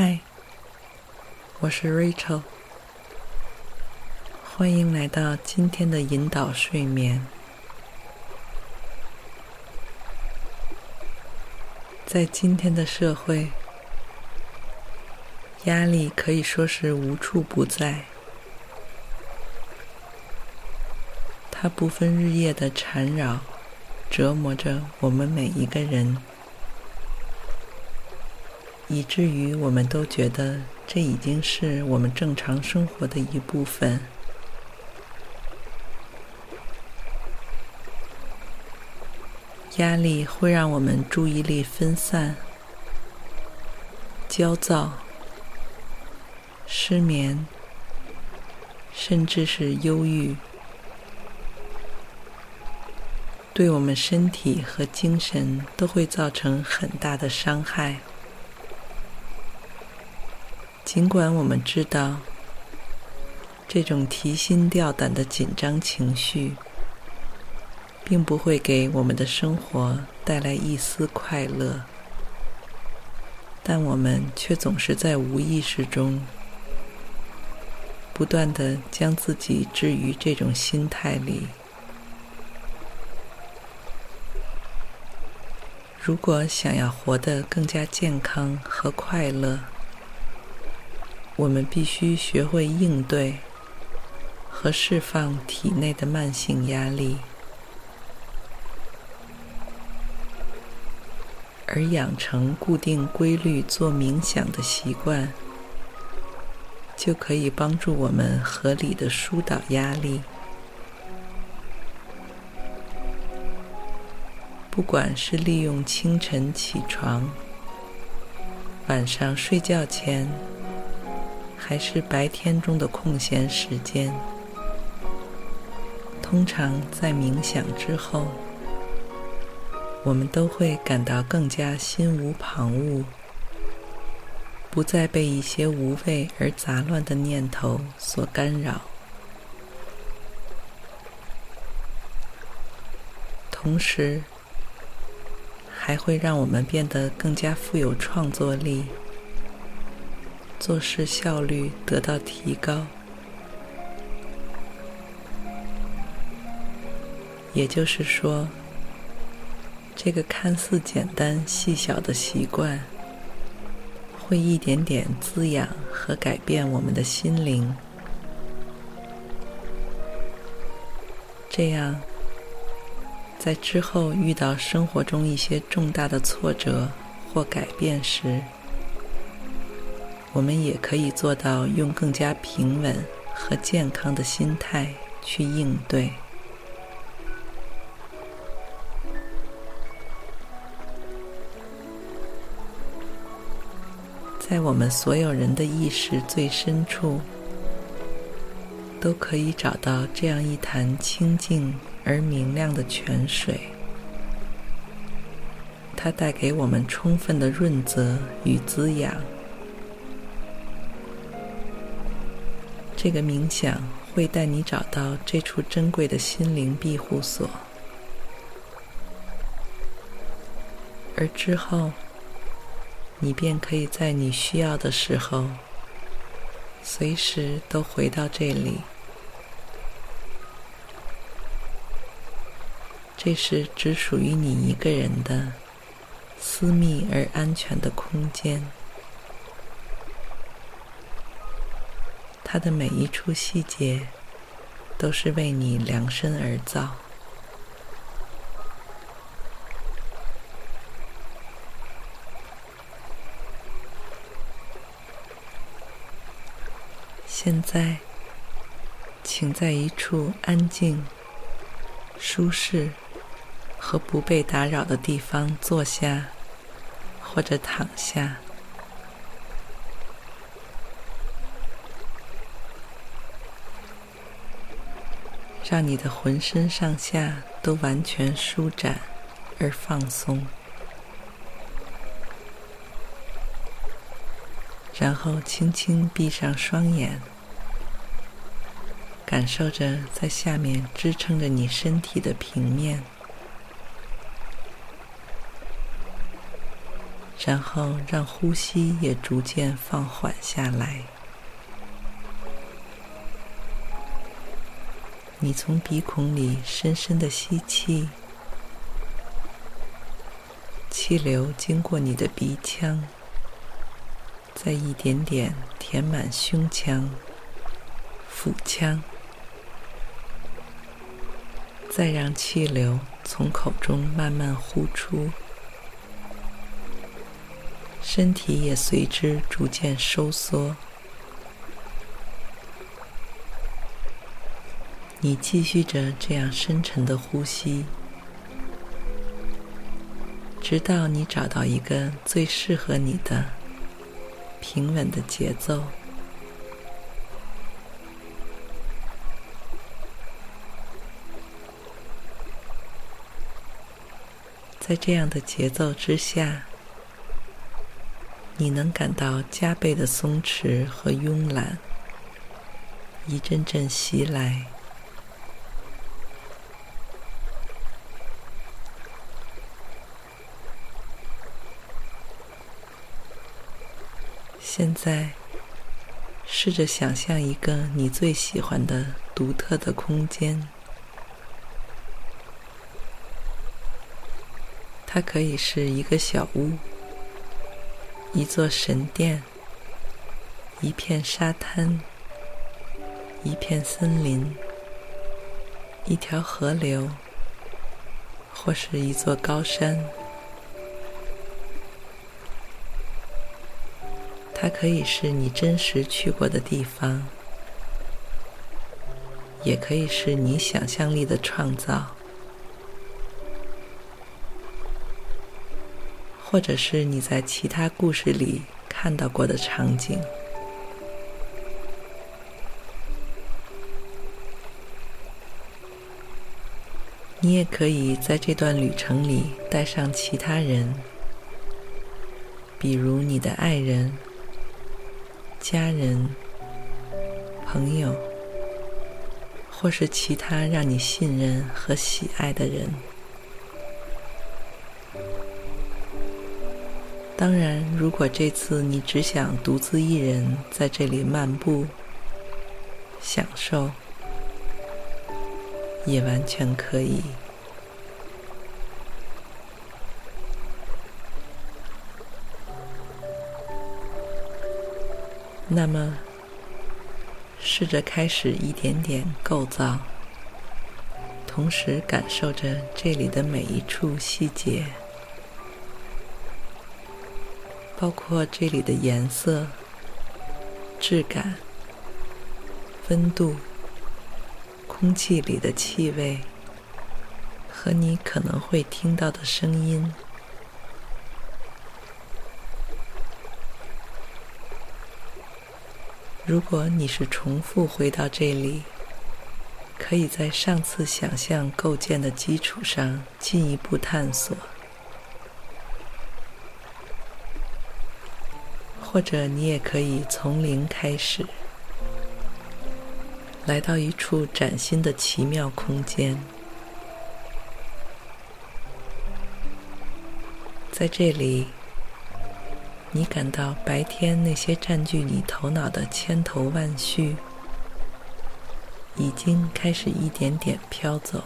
嗨，我是 Rachel，欢迎来到今天的引导睡眠。在今天的社会，压力可以说是无处不在，它不分日夜的缠绕、折磨着我们每一个人。以至于我们都觉得这已经是我们正常生活的一部分。压力会让我们注意力分散、焦躁、失眠，甚至是忧郁，对我们身体和精神都会造成很大的伤害。尽管我们知道，这种提心吊胆的紧张情绪，并不会给我们的生活带来一丝快乐，但我们却总是在无意识中，不断的将自己置于这种心态里。如果想要活得更加健康和快乐，我们必须学会应对和释放体内的慢性压力，而养成固定规律做冥想的习惯，就可以帮助我们合理的疏导压力。不管是利用清晨起床、晚上睡觉前，还是白天中的空闲时间，通常在冥想之后，我们都会感到更加心无旁骛，不再被一些无谓而杂乱的念头所干扰，同时还会让我们变得更加富有创作力。做事效率得到提高，也就是说，这个看似简单细小的习惯，会一点点滋养和改变我们的心灵。这样，在之后遇到生活中一些重大的挫折或改变时，我们也可以做到用更加平稳和健康的心态去应对。在我们所有人的意识最深处，都可以找到这样一潭清净而明亮的泉水，它带给我们充分的润泽与滋养。这个冥想会带你找到这处珍贵的心灵庇护所，而之后，你便可以在你需要的时候，随时都回到这里。这是只属于你一个人的私密而安全的空间。它的每一处细节都是为你量身而造。现在，请在一处安静、舒适和不被打扰的地方坐下，或者躺下。让你的浑身上下都完全舒展而放松，然后轻轻闭上双眼，感受着在下面支撑着你身体的平面，然后让呼吸也逐渐放缓下来。你从鼻孔里深深的吸气，气流经过你的鼻腔，再一点点填满胸腔、腹腔，再让气流从口中慢慢呼出，身体也随之逐渐收缩。你继续着这样深沉的呼吸，直到你找到一个最适合你的平稳的节奏。在这样的节奏之下，你能感到加倍的松弛和慵懒一阵阵袭来。现在，试着想象一个你最喜欢的独特的空间。它可以是一个小屋、一座神殿、一片沙滩、一片森林、一条河流，或是一座高山。它可以是你真实去过的地方，也可以是你想象力的创造，或者是你在其他故事里看到过的场景。你也可以在这段旅程里带上其他人，比如你的爱人。家人、朋友，或是其他让你信任和喜爱的人。当然，如果这次你只想独自一人在这里漫步、享受，也完全可以。那么，试着开始一点点构造，同时感受着这里的每一处细节，包括这里的颜色、质感、温度、空气里的气味，和你可能会听到的声音。如果你是重复回到这里，可以在上次想象构建的基础上进一步探索，或者你也可以从零开始，来到一处崭新的奇妙空间，在这里。你感到白天那些占据你头脑的千头万绪，已经开始一点点飘走，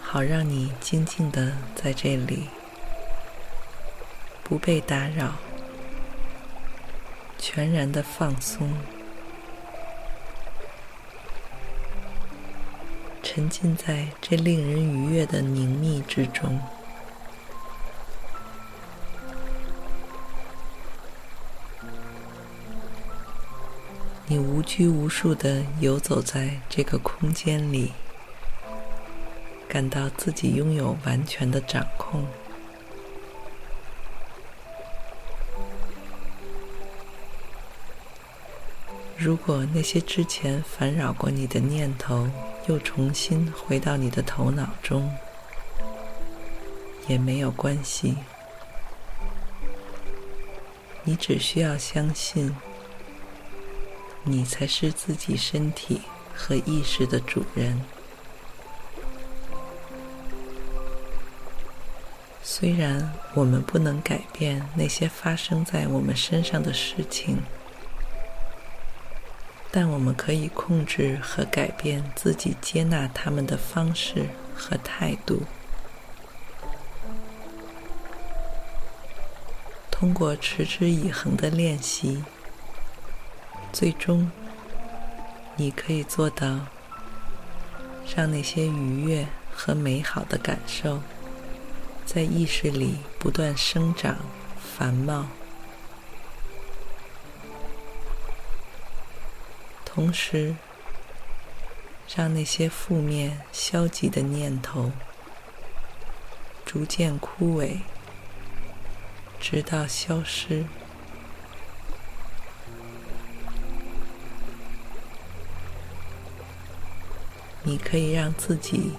好让你静静的在这里，不被打扰，全然的放松，沉浸在这令人愉悦的宁谧之中。你无拘无束地游走在这个空间里，感到自己拥有完全的掌控。如果那些之前烦扰过你的念头又重新回到你的头脑中，也没有关系，你只需要相信。你才是自己身体和意识的主人，虽然我们不能改变那些发生在我们身上的事情，但我们可以控制和改变自己接纳他们的方式和态度。通过持之以恒的练习，最终你可以做到让那些愉悦和美好的感受在意识里不断生长、繁茂，同时让那些负面、消极的念头逐渐枯萎。直到消失。你可以让自己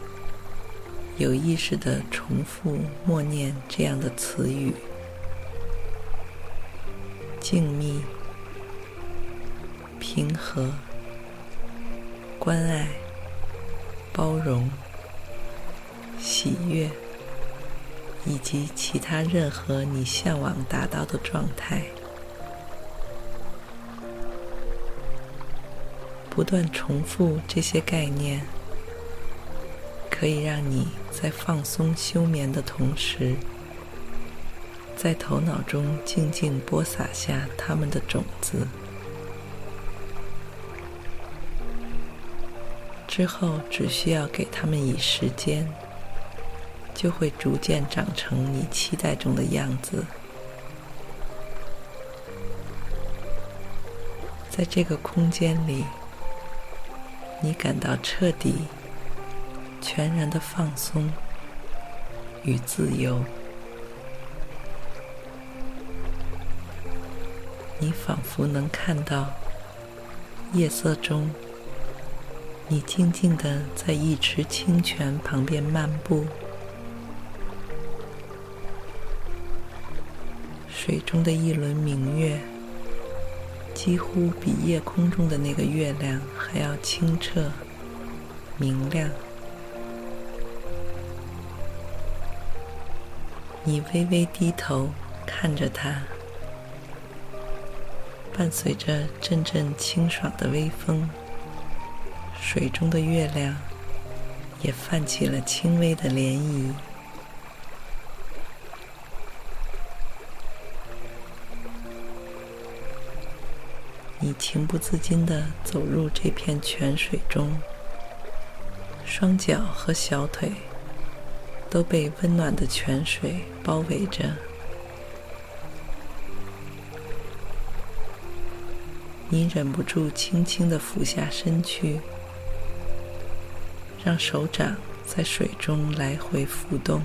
有意识地重复默念这样的词语：静谧、平和、关爱、包容、喜悦。以及其他任何你向往达到的状态，不断重复这些概念，可以让你在放松休眠的同时，在头脑中静静播撒下它们的种子，之后只需要给它们以时间。就会逐渐长成你期待中的样子。在这个空间里，你感到彻底、全然的放松与自由。你仿佛能看到夜色中，你静静地在一池清泉旁边漫步。水中的一轮明月，几乎比夜空中的那个月亮还要清澈、明亮。你微微低头看着它，伴随着阵阵清爽的微风，水中的月亮也泛起了轻微的涟漪。你情不自禁地走入这片泉水中，双脚和小腿都被温暖的泉水包围着。你忍不住轻轻地俯下身去，让手掌在水中来回浮动，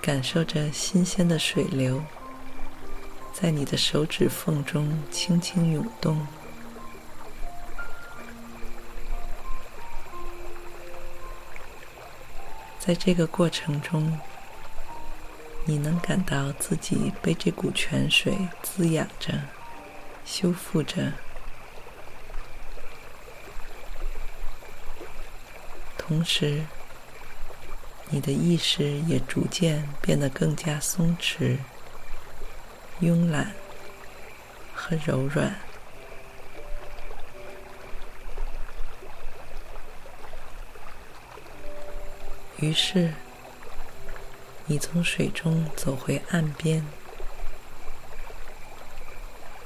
感受着新鲜的水流。在你的手指缝中轻轻涌动，在这个过程中，你能感到自己被这股泉水滋养着、修复着，同时，你的意识也逐渐变得更加松弛。慵懒和柔软，于是你从水中走回岸边，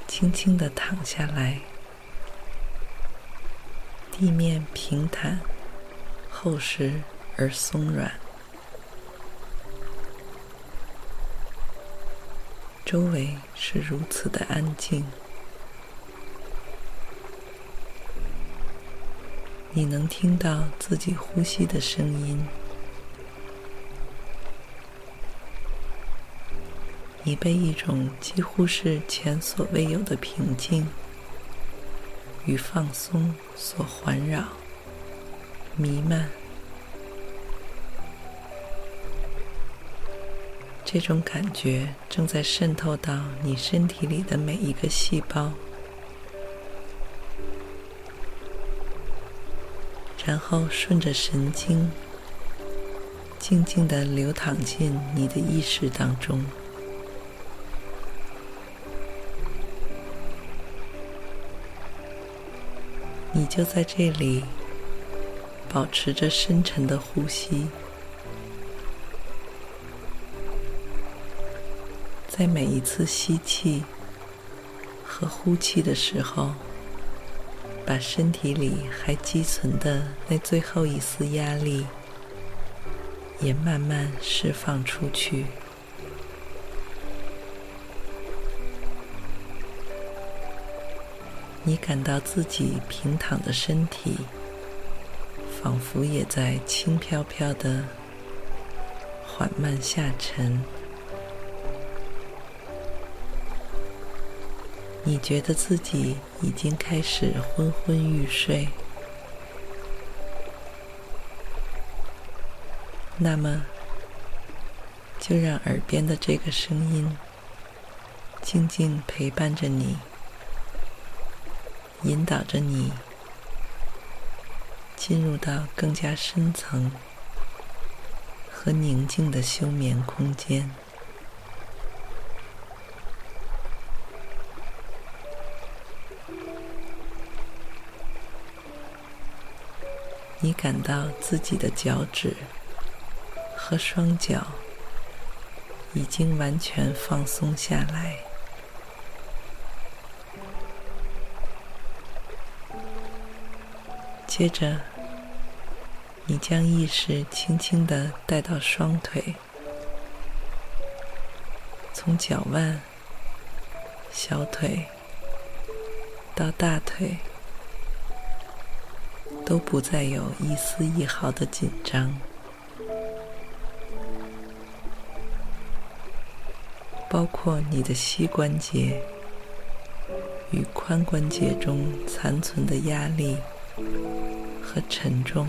轻轻的躺下来，地面平坦、厚实而松软。周围是如此的安静，你能听到自己呼吸的声音。你被一种几乎是前所未有的平静与放松所环绕、弥漫。这种感觉正在渗透到你身体里的每一个细胞，然后顺着神经静静地流淌进你的意识当中。你就在这里，保持着深沉的呼吸，在每一次吸气和呼气的时候，把身体里还积存的那最后一丝压力。也慢慢释放出去。你感到自己平躺的身体，仿佛也在轻飘飘的缓慢下沉。你觉得自己已经开始昏昏欲睡。那么，就让耳边的这个声音静静陪伴着你，引导着你进入到更加深层和宁静的休眠空间。你感到自己的脚趾。和双脚已经完全放松下来。接着，你将意识轻轻的带到双腿，从脚腕、小腿到大腿，都不再有一丝一毫的紧张。包括你的膝关节与髋关节中残存的压力和沉重，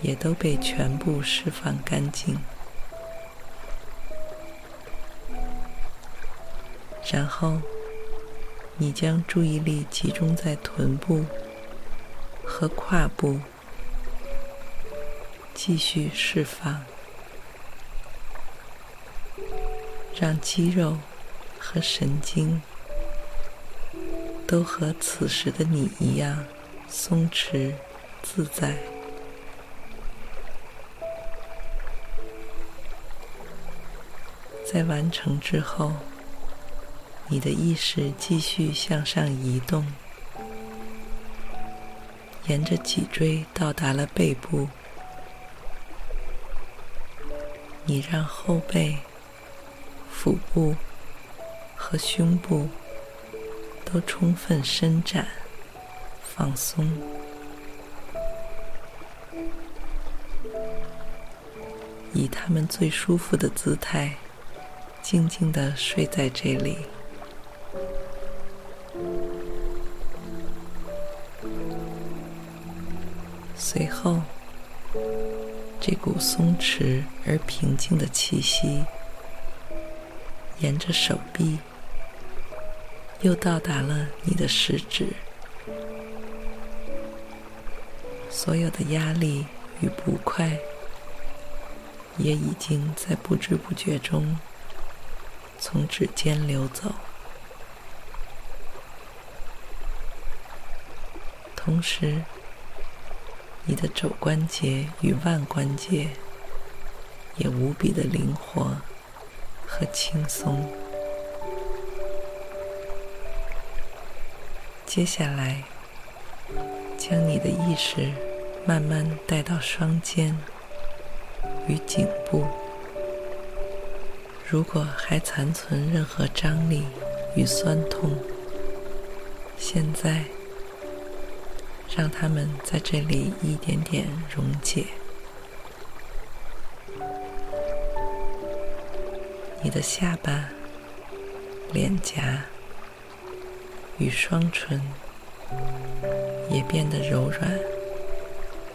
也都被全部释放干净。然后，你将注意力集中在臀部和胯部，继续释放。让肌肉和神经都和此时的你一样松弛自在。在完成之后，你的意识继续向上移动，沿着脊椎到达了背部。你让后背。腹部和胸部都充分伸展、放松，以他们最舒服的姿态，静静地睡在这里。后，这股松弛而平静的气息。沿着手臂，又到达了你的食指，所有的压力与不快，也已经在不知不觉中从指尖流走。同时，你的肘关节与腕关节也无比的灵活。和轻松。接下来，将你的意识慢慢带到双肩与颈部。如果还残存任何张力与酸痛，现在让它们在这里一点点溶解。你的下巴、脸颊与双唇也变得柔软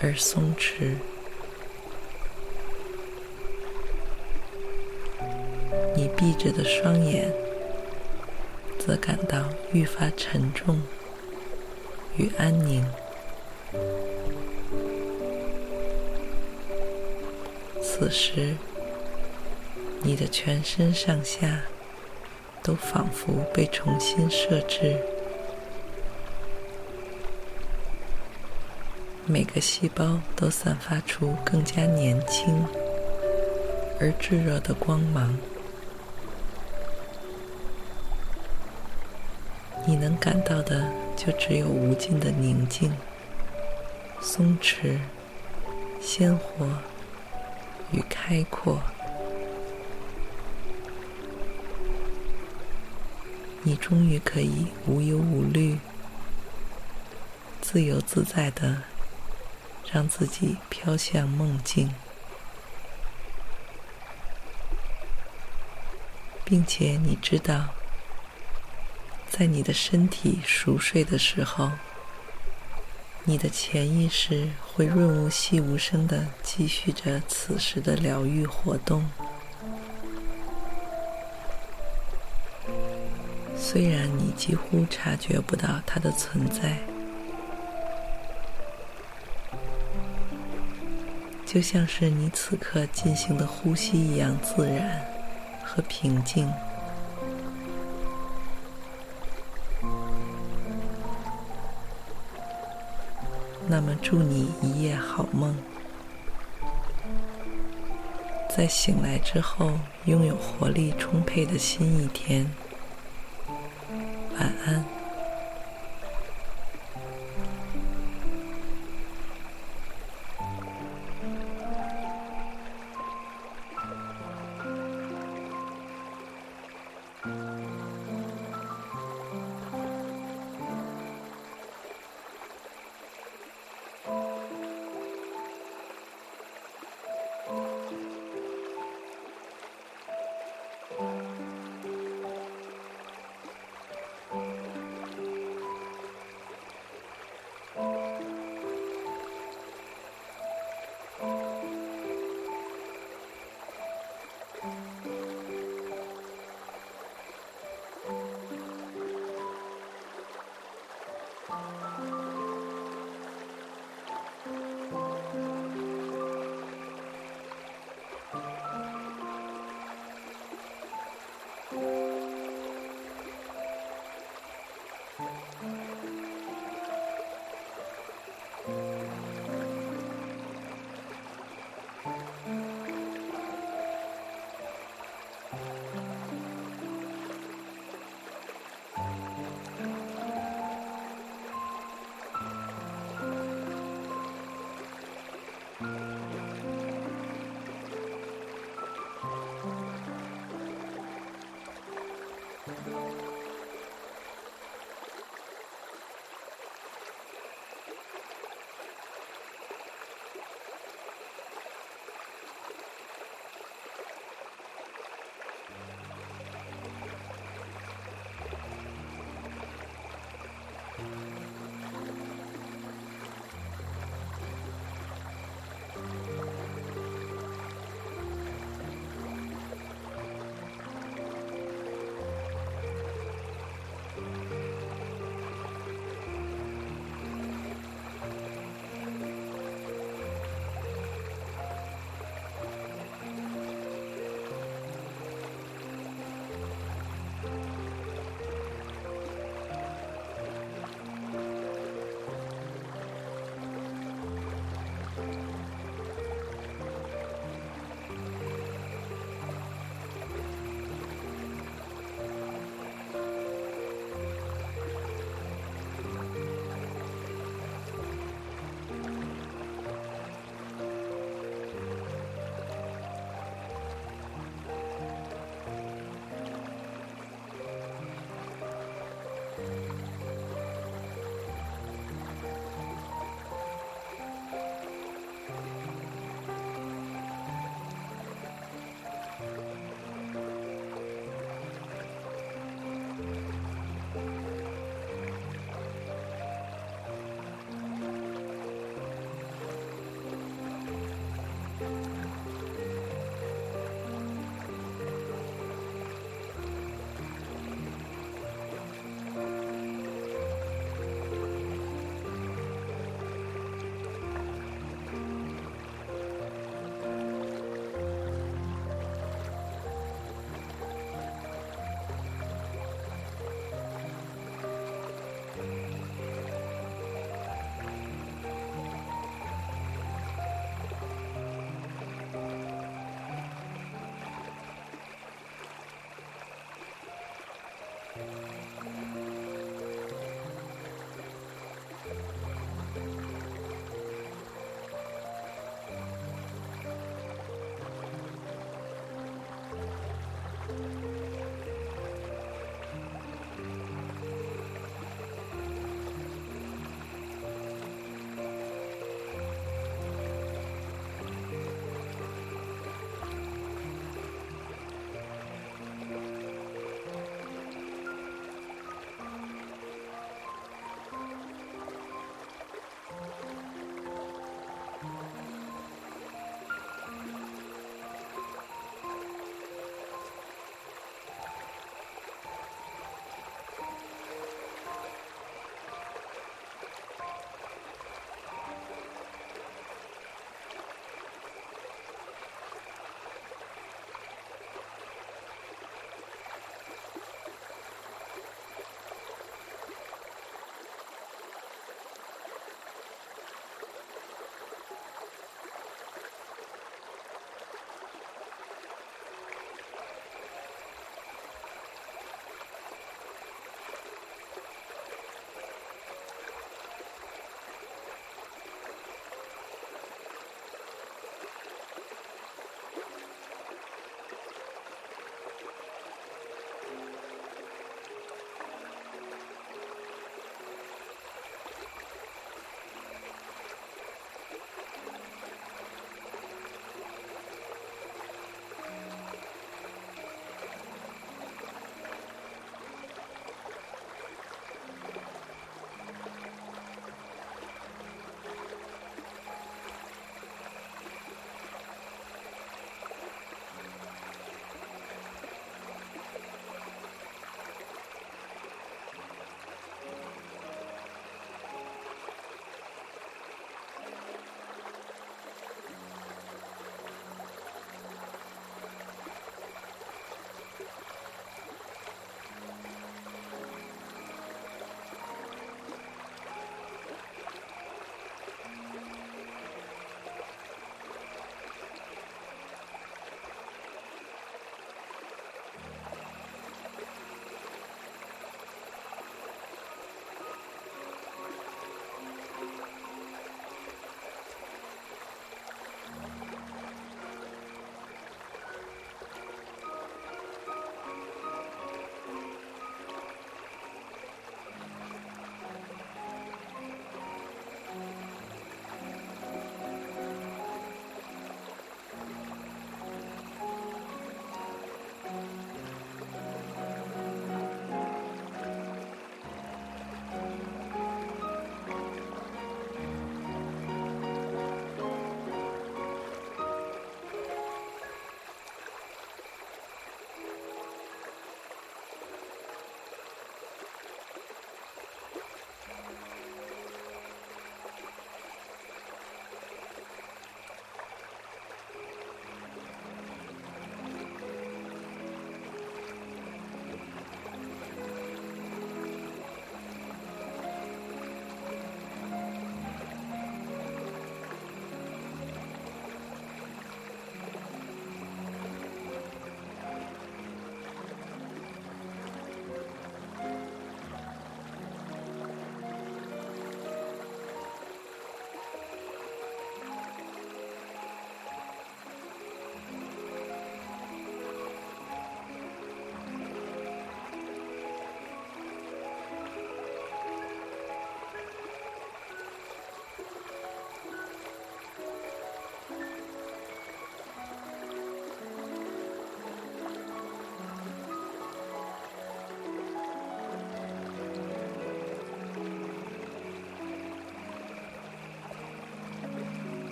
而松弛。你闭着的双眼则感到愈发沉重与安宁。此时，你的全身上下都仿佛被重新设置，每个细胞都散发出更加年轻而炙热的光芒。你能感到的，就只有无尽的宁静、松弛、鲜活与开阔。你终于可以无忧无虑、自由自在的让自己飘向梦境，并且你知道，在你的身体熟睡的时候，你的潜意识会润物细无声地继续着此时的疗愈活动。虽然你几乎察觉不到它的存在，就像是你此刻进行的呼吸一样自然和平静。祝你一夜好梦，在醒来之后，拥有活力充沛的新一天。晚安。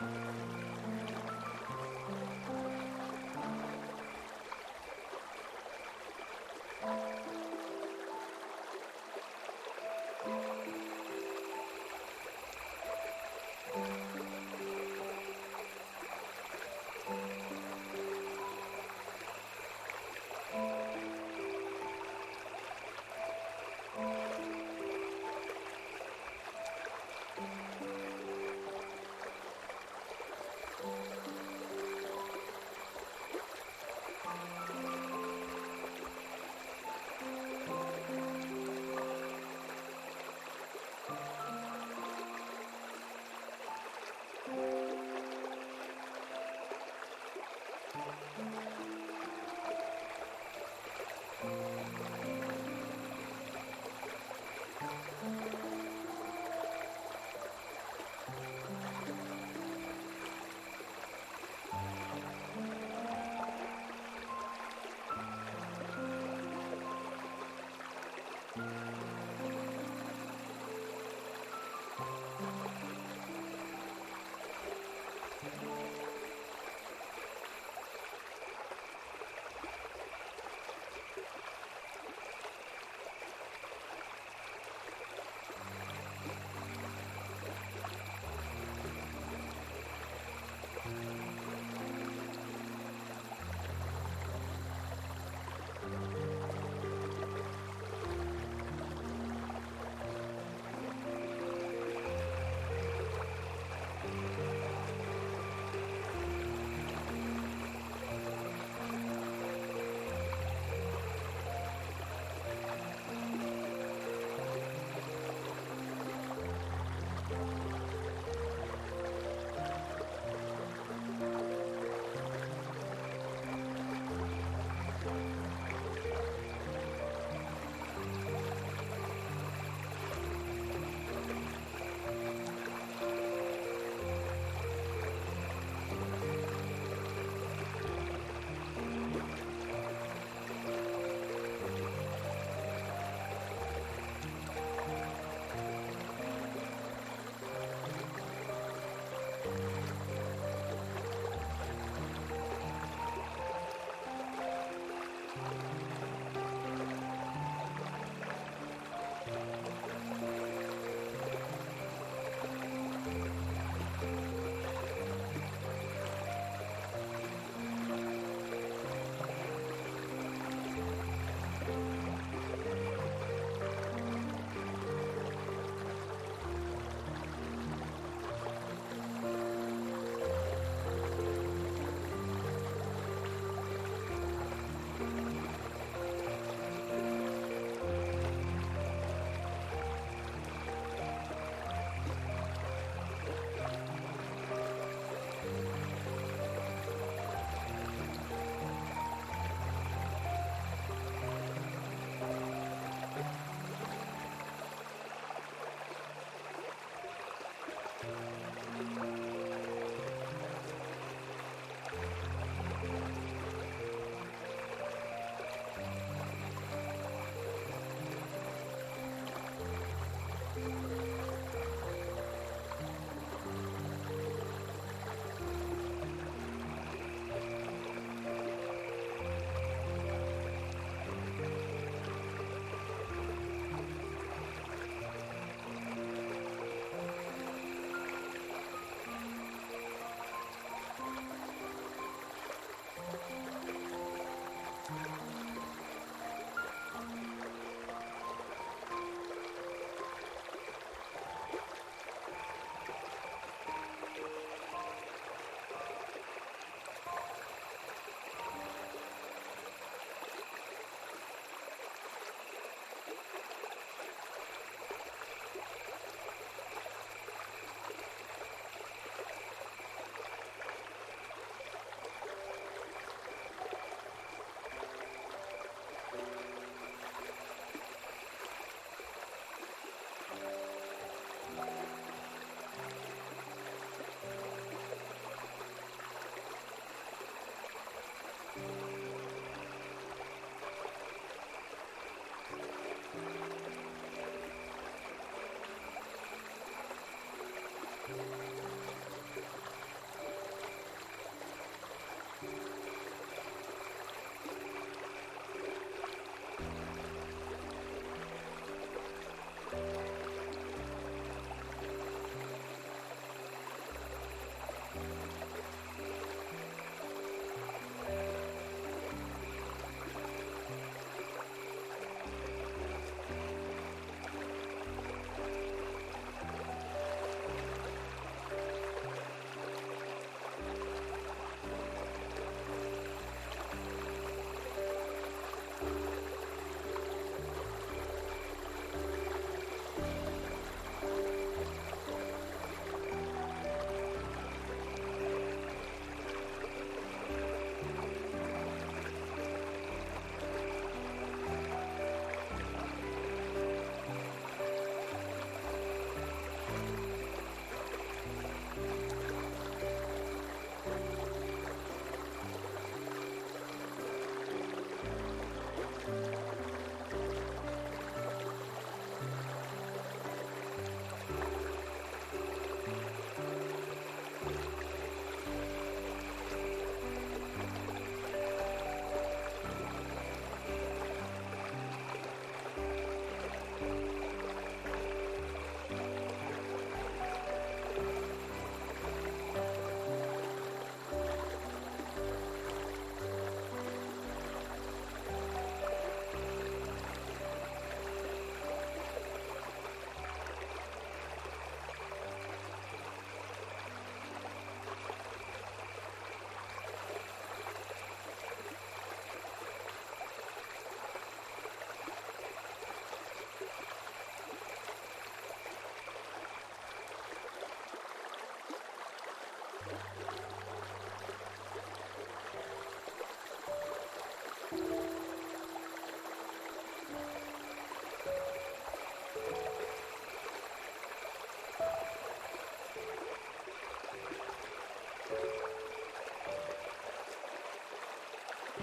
Música